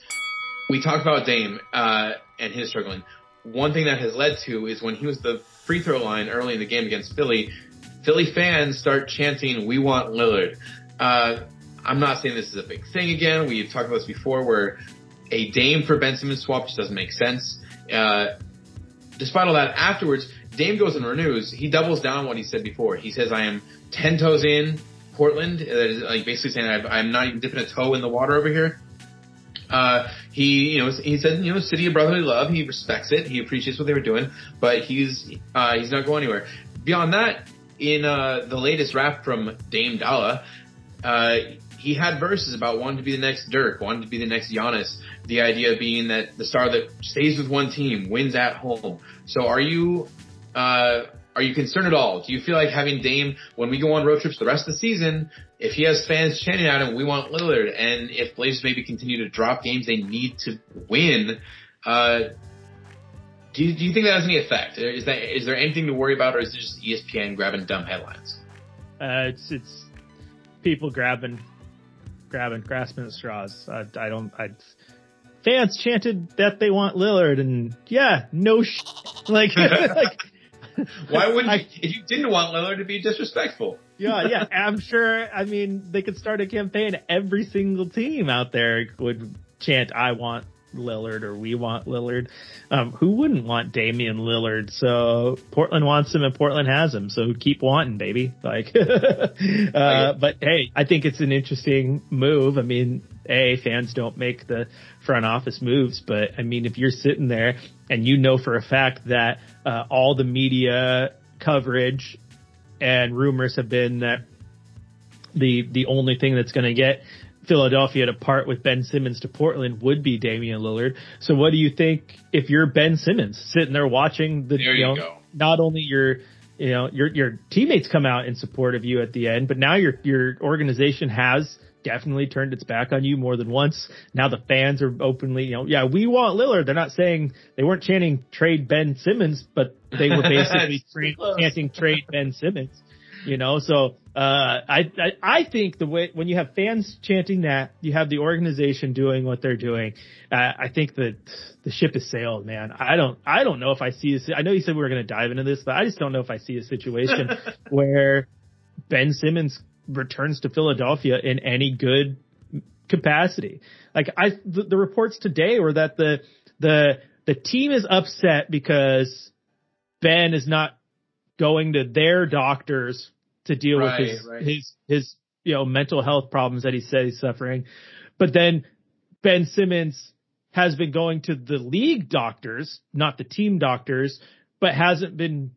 We talked about Dame uh, and his struggling. One thing that has led to is when he was the free throw line early in the game against Philly, Philly fans start chanting, "We want Lillard." Uh, I'm not saying this is a big thing again. We've talked about this before, where a Dame for Ben Simmons swap just doesn't make sense. Uh, despite all that, afterwards, Dame goes and renews. He doubles down what he said before. He says, "I am ten toes in Portland." That is like basically saying, I've, "I'm not even dipping a toe in the water over here." Uh, he, you know, he said, you know, city of brotherly love. He respects it. He appreciates what they were doing, but he's uh, he's not going anywhere. Beyond that, in uh, the latest rap from Dame D.O.L.L.A., uh, he had verses about wanting to be the next Dirk, wanting to be the next Giannis. The idea being that the star that stays with one team wins at home. So, are you uh, are you concerned at all? Do you feel like having Dame when we go on road trips the rest of the season? If he has fans chanting at him, we want Lillard, and if Blazers maybe continue to drop games they need to win, uh, do you, do you think that has any effect? Is that is there anything to worry about, or is it just ESPN grabbing dumb headlines? Uh, it's it's people grabbing, grabbing, grasping at straws. I, I don't. I fans chanted that they want Lillard, and yeah, no sh- like like Why wouldn't I- you, if you didn't want Lillard to be disrespectful? yeah, yeah. I'm sure. I mean, they could start a campaign. Every single team out there would chant, "I want Lillard" or "We want Lillard." Um, who wouldn't want Damian Lillard? So Portland wants him, and Portland has him. So keep wanting, baby. Like, uh, but hey, I think it's an interesting move. I mean, a fans don't make the front office moves, but I mean, if you're sitting there and you know for a fact that uh, all the media coverage and rumors have been that the the only thing that's going to get Philadelphia to part with Ben Simmons to Portland would be Damian Lillard. So what do you think if you're Ben Simmons sitting there watching the There you you know, go. not only your you know your your teammates come out in support of you at the end, but now your your organization has definitely turned its back on you more than once. Now the fans are openly, you know, yeah, we want Lillard. They're not saying they weren't chanting trade Ben Simmons, but they were basically chanting trade Ben Simmons. You know, so uh, I, I I think the way when you have fans chanting that, you have the organization doing what they're doing. Uh, I think that the ship has sailed, man. I don't I don't know if I see. A, I know you said we were going to dive into this, but I just don't know if I see a situation where Ben Simmons returns to Philadelphia in any good capacity. Like I, the, the reports today were that the the the team is upset because Ben is not going to their doctors to deal Right, with his right. his his you know mental health problems that he said he's suffering. But then Ben Simmons has been going to the league doctors, not the team doctors, but hasn't been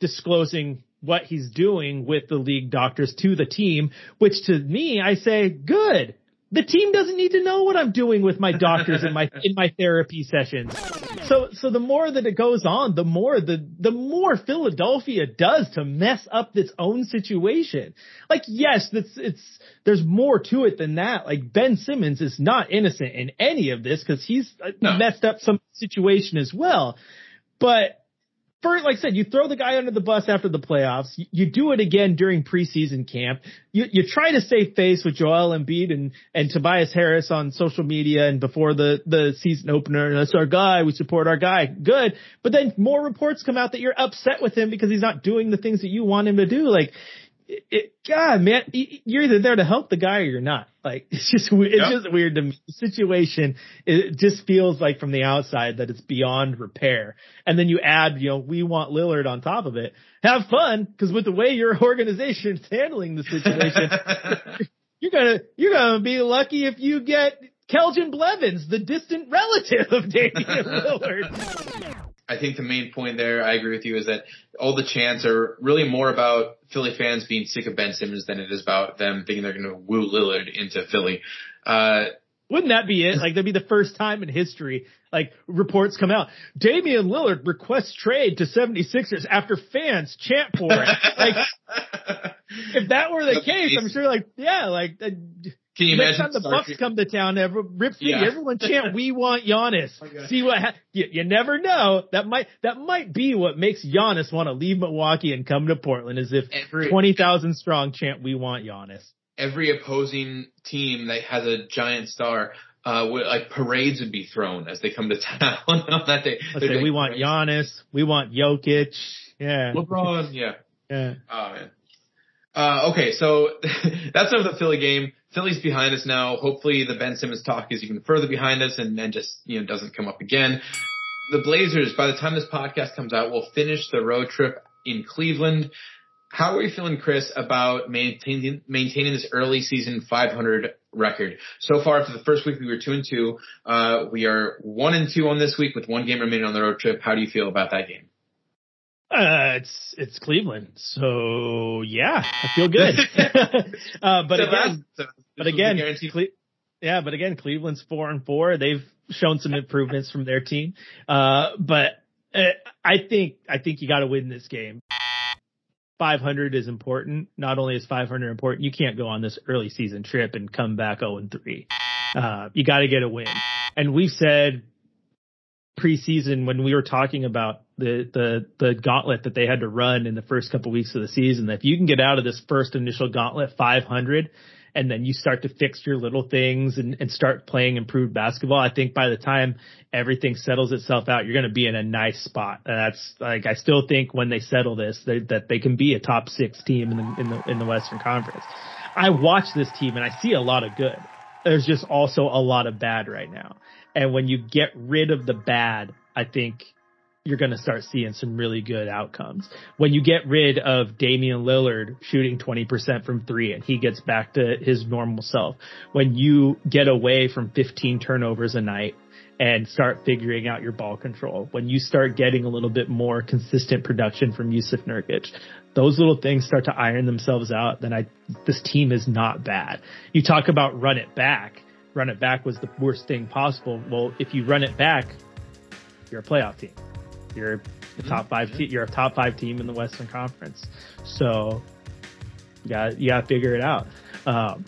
disclosing what he's doing with the league doctors to the team, which to me, I say, good. The team doesn't need to know what I'm doing with my doctors in my, in my therapy sessions. So, so the more that it goes on, the more the, the more Philadelphia does to mess up its own situation. Like, yes, it's, it's, there's more to it than that. Like Ben Simmons is not innocent in any of this because he's uh, no. messed up some situation as well. But first, like I said, you throw the guy under the bus after the playoffs. You, you do it again during preseason camp. You, you try to save face with Joel Embiid and, and Tobias Harris on social media and before the, the season opener. That's our guy. We support our guy. Good. But then more reports come out that you're upset with him because he's not doing the things that you want him to do. Like, it, God, man, you're either there to help the guy or you're not. Like, it's just, it's yep. just weird to me. The situation, it just feels like from the outside that it's beyond repair. And then you add, you know, we want Lillard on top of it. Have fun, because with the way your organization's handling the situation, you're gonna, you're gonna be lucky if you get Keljin Blevins, the distant relative of Damian Lillard. I think the main point there, I agree with you, is that all the chants are really more about Philly fans being sick of Ben Simmons than it is about them thinking they're going to woo Lillard into Philly. Uh, wouldn't that be it? Like that'd be the first time in history, like reports come out. Damian Lillard requests trade to 76ers after fans chant for it. Like, if that were the case, I'm sure like, yeah, like, uh, can you Next imagine time the Bucks come to town, every, Rip City, yeah. everyone chant, "We want Giannis." Okay. See what ha- you, you, never know. That might that might be what makes Giannis want to leave Milwaukee and come to Portland, is if every, twenty thousand strong chant, "We want Giannis." Every opposing team that has a giant star, uh, would, like parades would be thrown as they come to town on that day. Let's say, we want Giannis, we want Jokic, yeah, LeBron, yeah, yeah. Oh man. Uh, okay, so that's of the Philly game. Philly's behind us now. Hopefully the Ben Simmons talk is even further behind us and, and just, you know, doesn't come up again. The Blazers, by the time this podcast comes out, will finish the road trip in Cleveland. How are you feeling, Chris, about maintaining, maintaining this early season 500 record? So far, after the first week, we were two and two. Uh, we are one and two on this week with one game remaining on the road trip. How do you feel about that game? Uh, it's it's Cleveland, so yeah, I feel good. uh, but so again, but again, Cle- yeah, but again, Cleveland's four and four. They've shown some improvements from their team, uh, but uh, I think I think you got to win this game. 500 is important. Not only is 500 important, you can't go on this early season trip and come back 0 and 3. Uh, you got to get a win. And we've said preseason when we were talking about the the the gauntlet that they had to run in the first couple weeks of the season that if you can get out of this first initial gauntlet 500 and then you start to fix your little things and, and start playing improved basketball i think by the time everything settles itself out you're going to be in a nice spot. And that's like i still think when they settle this they, that they can be a top six team in the in the in the western conference. I watch this team and i see a lot of good. There's just also a lot of bad right now and when you get rid of the bad, I think you're going to start seeing some really good outcomes. When you get rid of Damian Lillard shooting 20% from three and he gets back to his normal self, when you get away from 15 turnovers a night and start figuring out your ball control, when you start getting a little bit more consistent production from Jusuf Nurkic, those little things start to iron themselves out, then I, this team is not bad. You talk about run it back run it back was the worst thing possible. Well, if you run it back, you're a playoff team. You're a top five. Te- you're a top five team in the Western Conference. So you got you got to figure it out. Um,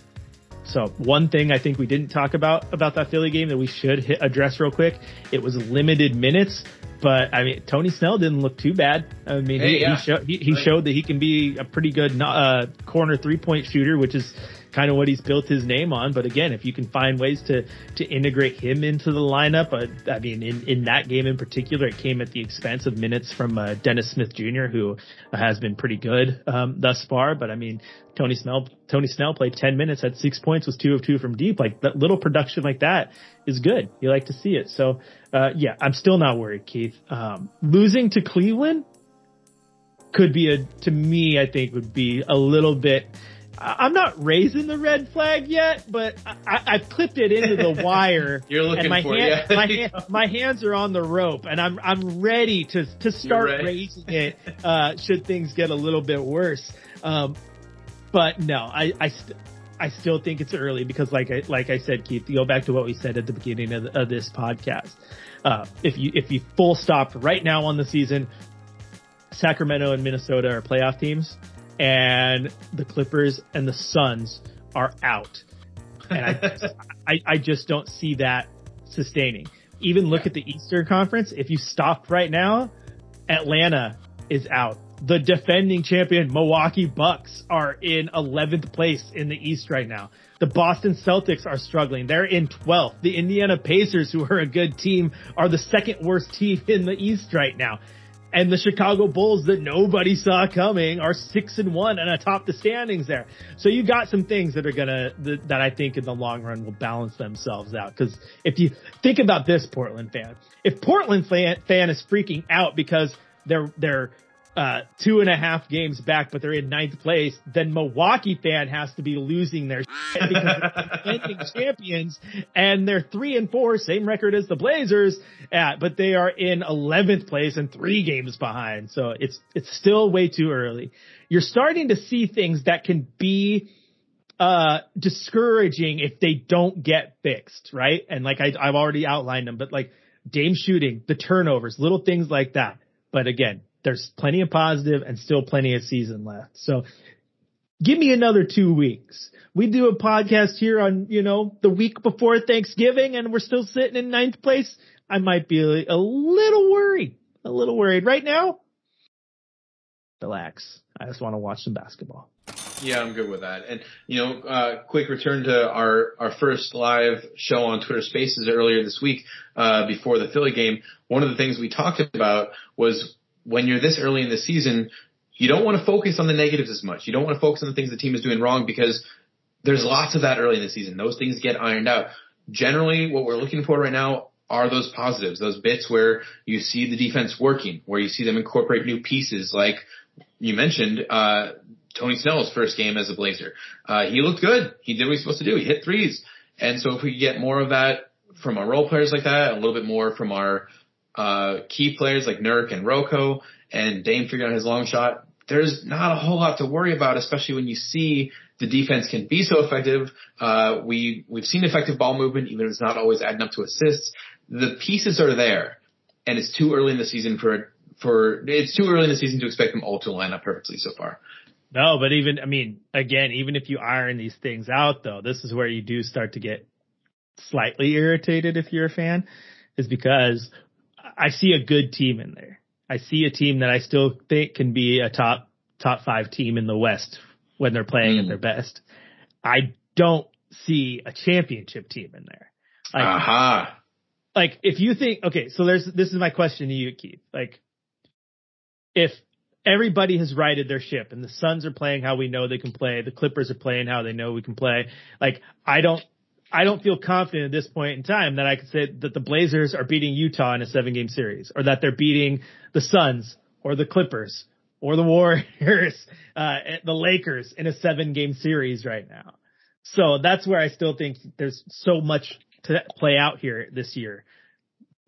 so one thing I think we didn't talk about about that Philly game that we should hit, address real quick. It was limited minutes, but I mean Tony Snell didn't look too bad. I mean hey, he, yeah. he, he, he right. showed that he can be a pretty good uh, corner three point shooter, which is kind of what he's built his name on. But again, if you can find ways to to integrate him into the lineup, uh, I mean, in in that game in particular, it came at the expense of minutes from uh, Dennis Smith Jr., who has been pretty good um, thus far. But I mean, Tony Snell Tony Snell played 10 minutes, had six points, was two of two from deep. Like that little production like that is good. You like to see it. So uh, yeah, I'm still not worried, Keith. Um, losing to Cleveland could be a to me, I think would be a little bit I'm not raising the red flag yet, but I, I clipped it into the wire. You're looking my for hand, it. my, hand, my hands are on the rope, and I'm I'm ready to to start raising it. Uh, should things get a little bit worse? Um, but no, I I, st- I still think it's early because, like I like I said, Keith, go back to what we said at the beginning of, of this podcast. Uh, if you if you full stop right now on the season, Sacramento and Minnesota are playoff teams, and the Clippers and the Suns are out. And I, I, I just don't see that sustaining. Even look at the Eastern Conference. If you stopped right now, Atlanta is out. The defending champion Milwaukee Bucks are in 11th place in the East right now. The Boston Celtics are struggling. They're in 12th. The Indiana Pacers, who are a good team, are the second worst team in the East right now. And the Chicago Bulls that nobody saw coming are six and one and atop the standings there. So you got some things that are gonna that, that I think in the long run will balance themselves out. Because if you think about this Portland fan, if Portland fan, fan is freaking out because they're they're uh, two and a half games back, but they're in ninth place, then Milwaukee fan has to be losing their because they're champions and they're three and four, same record as the Blazers, uh, but they are in 11th place and three games behind. So it's, it's still way too early. You're starting to see things that can be, uh, discouraging if they don't get fixed, right? And like I, I've already outlined them, but like Dame shooting, the turnovers, little things like that. But again, there's plenty of positive and still plenty of season left. So give me another two weeks. We do a podcast here on, you know, the week before Thanksgiving and we're still sitting in ninth place. I might be a, little worried, a little worried right now. Relax. I just want to watch some basketball. Yeah, I'm good with that. And you know, uh, quick return to our our first live show on Twitter Spaces earlier this week, uh, before the Philly game. One of the things we talked about was when you're this early in the season, you don't want to focus on the negatives as much. You don't want to focus on the things the team is doing wrong because there's lots of that early in the season. Those things get ironed out. Generally, what we're looking for right now are those positives, those bits where you see the defense working, where you see them incorporate new pieces, like you mentioned, uh, Tony Snell's first game as a Blazer. Uh, he looked good. He did what he was supposed to do. He hit threes. And so if we get more of that from our role players like that, a little bit more from our, uh, key players like Nurk and RoCo and Dame figuring out his long shot, there's not a whole lot to worry about, especially when you see the defense can be so effective. Uh, we, we've seen effective ball movement, even if it's not always adding up to assists. The pieces are there and it's too early in the season for, for, it's too early in the season to expect them all to line up perfectly so far. No, but even, I mean, again, even if you iron these things out though, this is where you do start to get slightly irritated if you're a fan is because I see a good team in there. I see a team that I still think can be a top, top five team in the West when they're playing at Mm. their best. I don't see a championship team in there. Like, Aha. like if you think okay, so there's this is my question to you, Keith. Like if everybody has righted their ship and the Suns are playing how we know they can play, the Clippers are playing how they know we can play, like I don't I don't feel confident at this point in time that I could say that the Blazers are beating Utah in a seven game series or that they're beating the Suns or the Clippers or the Warriors, uh, the Lakers in a seven game series right now. So that's where I still think there's so much to play out here this year.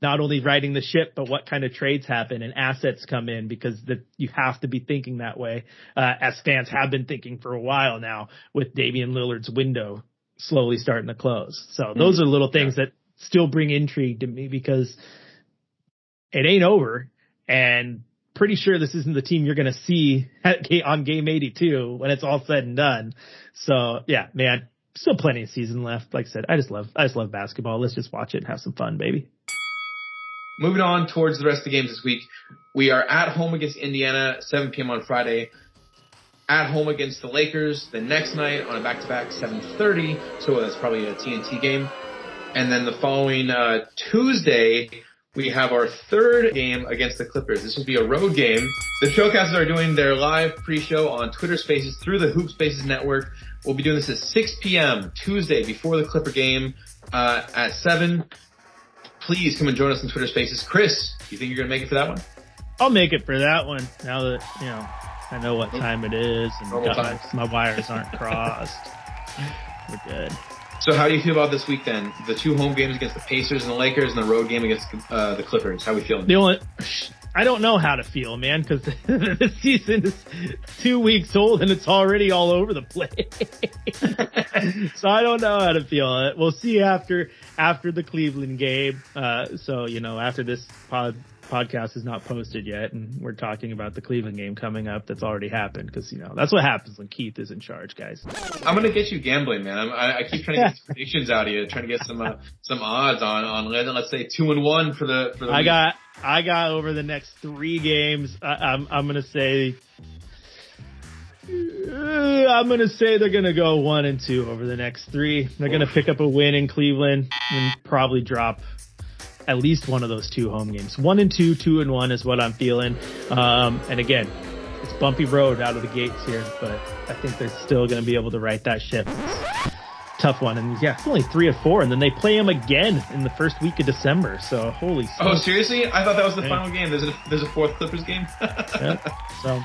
Not only riding the ship, but what kind of trades happen and assets come in because the, you have to be thinking that way, uh, as fans have been thinking for a while now with Damian Lillard's window slowly starting to close. So hmm. those are little things that still bring intrigue to me because it ain't over and pretty sure this isn't the team you're going to see at, on game 82 when it's all said and done. So yeah, man, still plenty of season left. Like I said, I just love, I just love basketball. Let's just watch it and have some fun, baby. Moving on towards the rest of the games this week, we are at home against Indiana, 7 p.m. on Friday. At home against the Lakers the next night on a back-to-back 7:30, so that's probably a TNT game. And then the following uh, Tuesday, we have our third game against the Clippers. This will be a road game. The Showcasters are doing their live pre-show on Twitter Spaces through the Hoop Spaces network. We'll be doing this at 6 p.m. Tuesday before the Clipper game uh, at 7 please come and join us in Twitter Spaces. Chris, do you think you're going to make it for that one? I'll make it for that one now that, you know, I know what time it is, and God, my wires aren't crossed. We're good. So how do you feel about this week then? The two home games against the Pacers and the Lakers, and the road game against uh, the Clippers. How are we feeling? The only, I don't know how to feel, man, because the season is two weeks old and it's already all over the place. so I don't know how to feel. It. We'll see after after the Cleveland game. Uh, so you know, after this pod podcast is not posted yet, and we're talking about the Cleveland game coming up that's already happened because you know that's what happens when Keith is in charge, guys. I'm gonna get you gambling, man. I'm, I, I keep trying to get predictions out of you, trying to get some uh, some odds on on let- let's say two and one for the for the. I week. got I got over the next three games. I, I'm I'm gonna say. uh, I'm gonna say they're gonna go one and two over the next three. They're gonna pick up a win in Cleveland and probably drop at least one of those two home games. One and two, two and one is what I'm feeling. Um, and again, it's bumpy road out of the gates here, but I think they're still gonna be able to right that ship. Tough one, and yeah, it's only three or four, and then they play them again in the first week of December. So holy. Oh smokes. seriously? I thought that was the Yeah. final game. There's a there's a fourth Clippers game. Yeah. So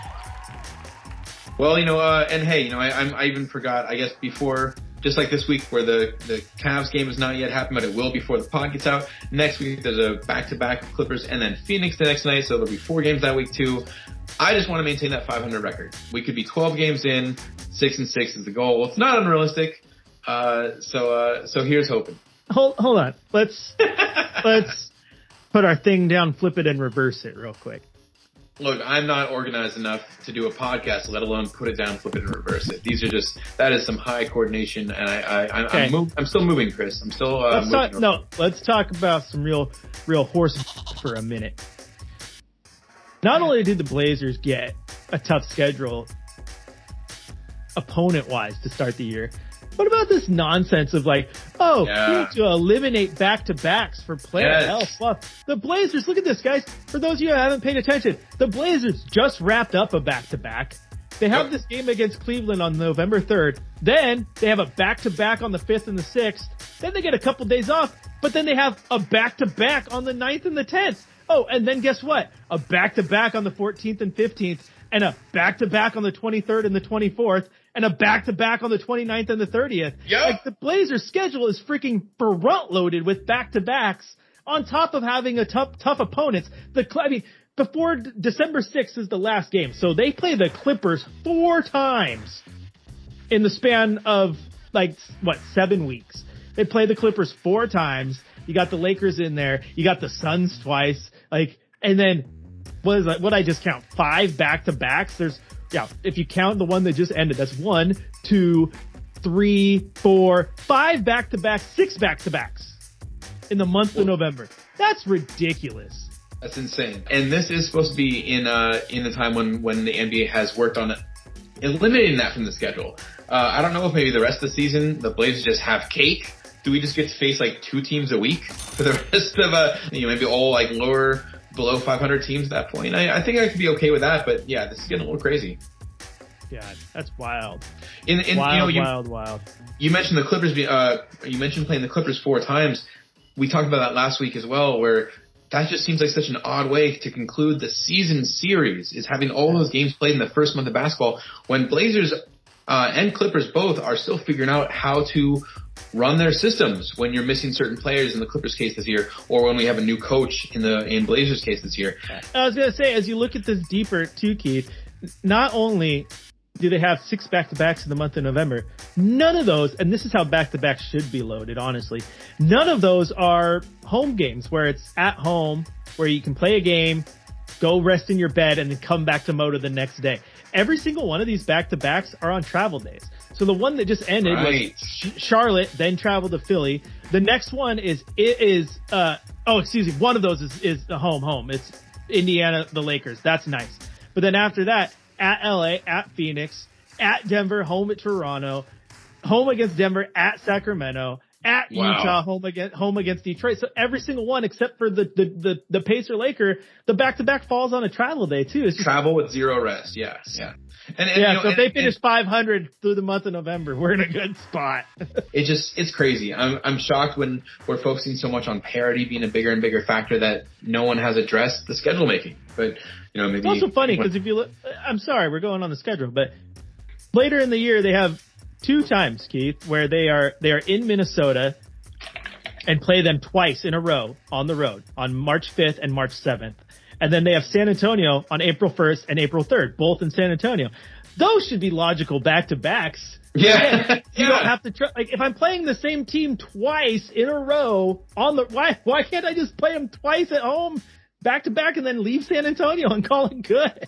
Well, you know, uh, and hey, you know, I, I'm, I even forgot. I guess before, just like this week, where the the Cavs game has not yet happened, but it will before the pod gets out. Next week, there's a back to back of Clippers, and then Phoenix the next night. So there'll be four games that week too. I just want to maintain that 500 record. We could be 12 games in, six and six is the goal. It's not unrealistic. Uh, so uh, so here's hoping. hold hold on. Let's let's put our thing down, flip it, and reverse it real quick. Look, I'm not organized enough to do a podcast, let alone put it down, flip it, and reverse it. These are just that is some high coordination, and I, I I'm, Okay. I'm, move, I'm still moving, Chris. I'm still uh, Let's moving. talk. No, let's talk about some real real horse for a minute. Not only did the Blazers get a tough schedule, opponent wise, to start the year. What about this nonsense of like, oh, Yeah. we need to eliminate back to backs for player Yes. health? Well, the Blazers, look at this, guys. For those of you who haven't paid attention, the Blazers just wrapped up a back to back. They have Yep. this game against Cleveland on November 3rd. Then they have a back to back on the 5th and the 6th. Then they get a couple days off, but then they have a back to back on the 9th and the 10th. Oh, and then guess what? A back to back on the 14th and 15th and a back to back on the 23rd and the 24th and a back to back on the 29th and the 30th. Yep. Like the Blazers schedule is freaking front loaded with back to backs on top of having a tough, tough opponents. The, I mean, before D- December 6th is the last game. So they play the Clippers four times in the span of like, what, seven weeks. They play the Clippers four times. You got the Lakers in there. You got the Suns twice. Like, and then what is that? What I just count? Five back to backs. There's, yeah, if you count the one that just ended, that's one, two, three, four, five back to back, six back to backs in the month of November. That's ridiculous. That's insane. And this is supposed to be in uh in the time when when the NBA has worked on eliminating that from the schedule. Uh, I don't know if maybe the rest of the season the Blazers just have cake. Do we just get to face like two teams a week for the rest of uh you know maybe all like lower below 500 teams at that point? I, I think I could be okay with that, but yeah, this is getting a little crazy. God, that's wild. In, in wild, you know you, wild, wild. you mentioned the Clippers. Uh, you mentioned playing the Clippers four times. We talked about that last week as well, where that just seems like such an odd way to conclude the season series is having all those games played in the first month of basketball when Blazers uh, and Clippers both are still figuring out how to run their systems when you're missing certain players in the Clippers case this year, or when we have a new coach in the in Blazers case this year. I was gonna say, as you look at this deeper too, Keith, not only do they have six back to backs in the month of November, none of those, and this is how back to backs should be loaded, honestly. None of those are home games where it's at home, where you can play a game, go rest in your bed, and then come back to Moda the next day. Every single one of these back to backs are on travel days. So the one that just ended Right. was Charlotte, then traveled to Philly. The next one is it is uh oh excuse me, one of those is is the home home. It's Indiana, the Lakers. That's nice. But then after that, at LA, at Phoenix, at Denver, home at Toronto, home against Denver, at Sacramento, at Wow. Utah, home against home against Detroit. So every single one except for the the the, the Pacer Laker, the back to back falls on a travel day too. It's Travel with zero rest. Yeah, yeah. And, and, yeah, you know, so if and- they finish 500 through the month of November, we're in a good spot. it just it's crazy. I'm I'm shocked when we're focusing so much on parity being a bigger and bigger factor that no one has addressed the schedule making. But you know, maybe It's also funny because if you look, I'm sorry, we're going on the schedule, but later in the year they have two times, Keith, where they are they are in Minnesota and play them twice in a row on the road on March 5th and March 7th, and then they have San Antonio on April 1st and April 3rd, both in San Antonio. Those should be logical back to backs. yeah, You yeah. don't have to try, like if I'm playing the same team twice in a row on the why why can't I just play them twice at home back to back and then leave San Antonio and call it good?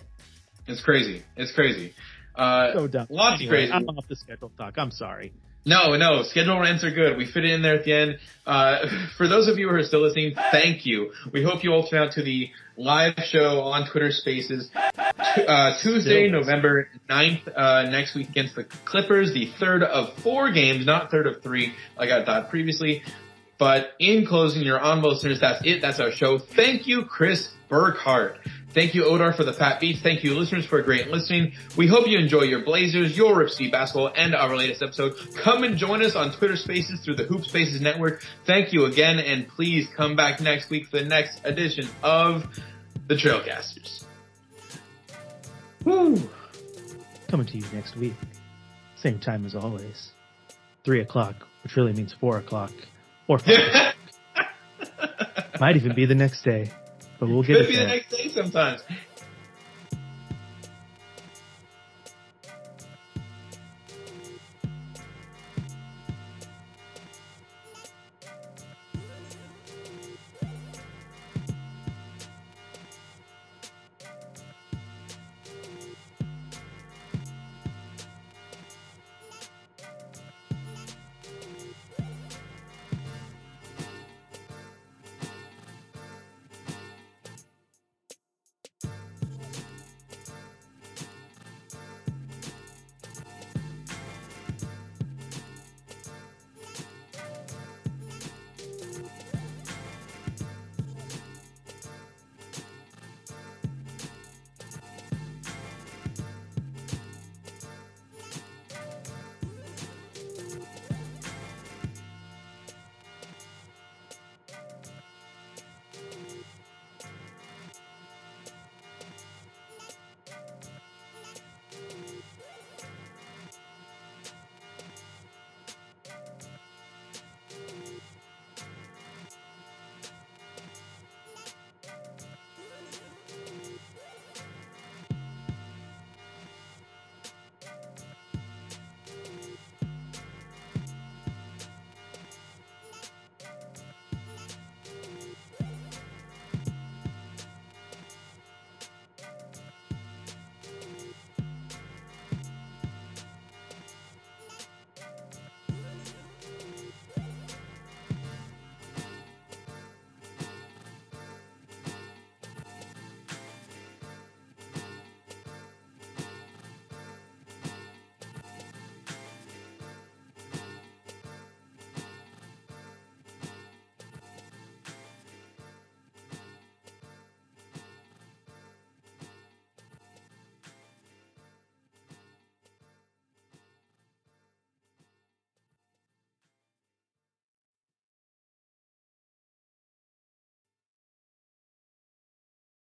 It's crazy. It's crazy. Uh, so dumb. Lots Anyway, of crazy. I'm off the schedule talk. I'm sorry. No, no, schedule rants are good. We fit it in there at the end. Uh, for those of you who are still listening, thank you. We hope you all turn out to the live show on Twitter Spaces uh, Tuesday. November 9th, uh, next week against the Clippers, the third of four games, not third of three, like I thought previously. But in closing, your on listeners, that's it. That's our show. Thank you, Chris Burkhardt. Thank you, Odar, for the fat beats. Thank you, listeners, for great listening. We hope you enjoy your Blazers, your Rip City basketball, and our latest episode. Come and join us on Twitter Spaces through the Hoop Spaces Network. Thank you again, and please come back next week for the next edition of the Trailcasters. Woo! Coming to you next week. Same time as always. Three o'clock, which really means four o'clock. Or five. Might even be the next day. But we'll get Could it be the next day sometimes.